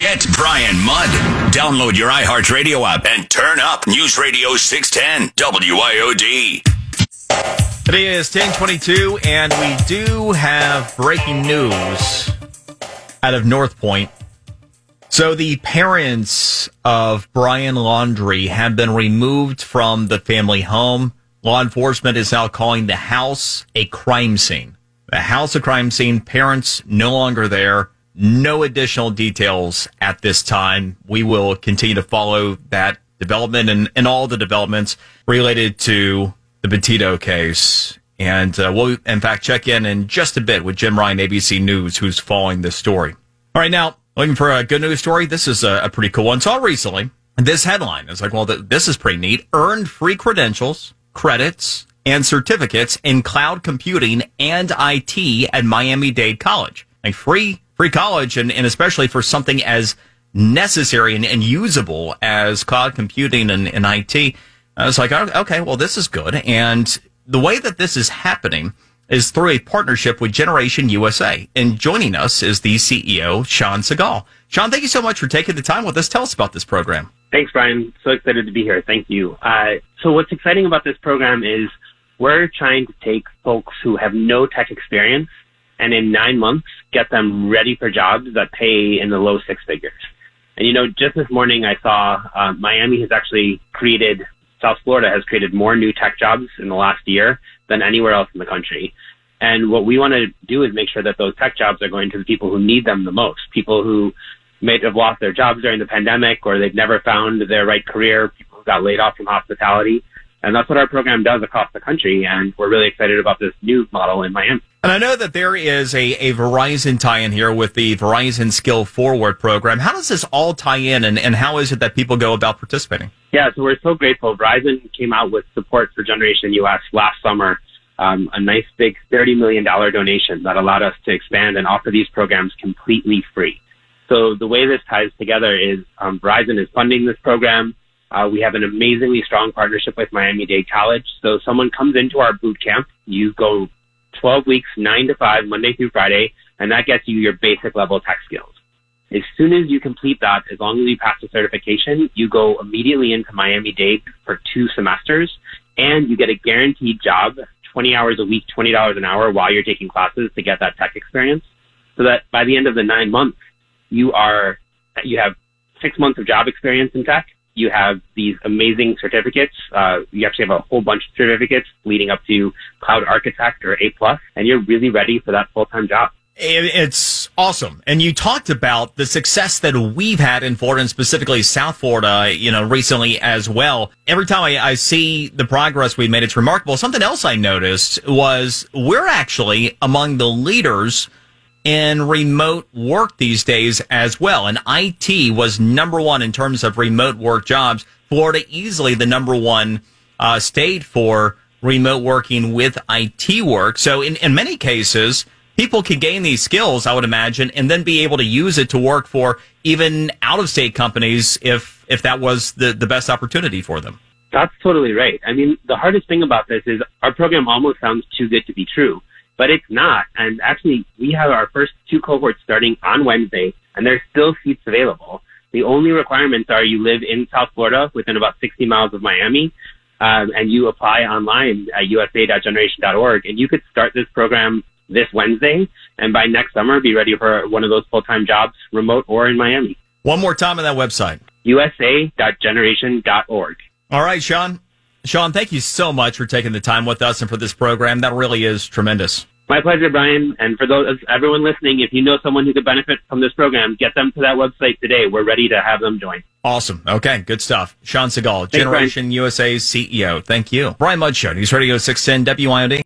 Get Brian Mudd. Download your iHeartRadio app and turn up News Radio 610 WIOD. Today is 1022, and we do have breaking news out of North Port. So the parents of Brian Laundrie have been removed from the family home. Law enforcement is now calling the house a crime scene. The house a crime scene. Parents no longer there. No additional details at this time. We will continue to follow that development and, and all the developments related to the Petito case. And uh, we'll, in fact, check in in just a bit with Jim Ryan, ABC News, who's following this story. All right, now, looking for a good news story. This is a, a pretty cool one. Saw recently this headline. It's like, well, th- this is pretty neat. Earned free credentials, credits, and certificates in cloud computing and IT at Miami Dade College. Like free, free college, and, and especially for something as necessary and, and usable as cloud computing and, and IT. I was like, oh, okay, well, this is good. And the way that this is happening is through a partnership with Generation USA. And joining us is the CEO, Sean Segal. Sean, thank you so much for taking the time with us. Tell us about this program. Thanks, Brian. So excited to be here. Thank you. Uh, so what's exciting about this program is we're trying to take folks who have no tech experience and in nine months get them ready for jobs that pay in the low six figures. And you know, just this morning I saw uh, Miami has actually created South Florida has created more new tech jobs in the last year than anywhere else in the country. And what we want to do is make sure that those tech jobs are going to the people who need them the most, people who may have lost their jobs during the pandemic or they've never found their right career, people who got laid off from hospitality. And that's what our program does across the country. And we're really excited about this new model in Miami. And I know that there is a, a Verizon tie in here with the Verizon Skill Forward program. How does this all tie in and, and how is it that people go about participating? Yeah, so we're so grateful. Verizon came out with support for Generation US last summer, um, a nice big $30 million donation that allowed us to expand and offer these programs completely free. So the way this ties together is um, Verizon is funding this program. Uh, we have an amazingly strong partnership with Miami Dade College. So someone comes into our boot camp, you go 12 weeks, 9 to 5, Monday through Friday, and that gets you your basic level tech skills. As soon as you complete that, as long as you pass the certification, you go immediately into Miami Dade for two semesters, and you get a guaranteed job, 20 hours a week, $20 an hour while you're taking classes to get that tech experience. So that by the end of the nine months, you are, you have six months of job experience in tech, you have these amazing certificates. Uh, you actually have a whole bunch of certificates leading up to Cloud Architect or A plus, and you're really ready for that full time job. It's awesome. And you talked about the success that we've had in Florida and specifically South Florida, you know, recently as well. Every time I, I, see the progress we've made, it's remarkable. Something else I noticed was we're actually among the leaders in remote work these days as well. And IT was number one in terms of remote work jobs. Florida easily the number one uh, state for remote working with IT work. So in, in many cases, people can gain these skills, I would imagine, and then be able to use it to work for even out of state companies if, if that was the, the best opportunity for them. That's totally right. I mean, the hardest thing about this is our program almost sounds too good to be true but it's not. And actually, we have our first two cohorts starting on Wednesday, and there's still seats available. The only requirements are you live in South Florida within about 60 miles of Miami, um, and you apply online at usa.generation.org, and you could start this program this Wednesday, and by next summer, be ready for one of those full-time jobs, remote or in Miami. One more time on that website. usa.generation.org. All right, Sean. Sean, thank you so much for taking the time with us and for this program. That really is tremendous. My pleasure, Brian. And for those everyone listening, if you know someone who could benefit from this program, get them to that website today. We're ready to have them join. Awesome. Okay, good stuff. Sean Segal, Generation Brian. USA CEO. Thank you. Brian Mudd Show, News Radio 610 WIOD.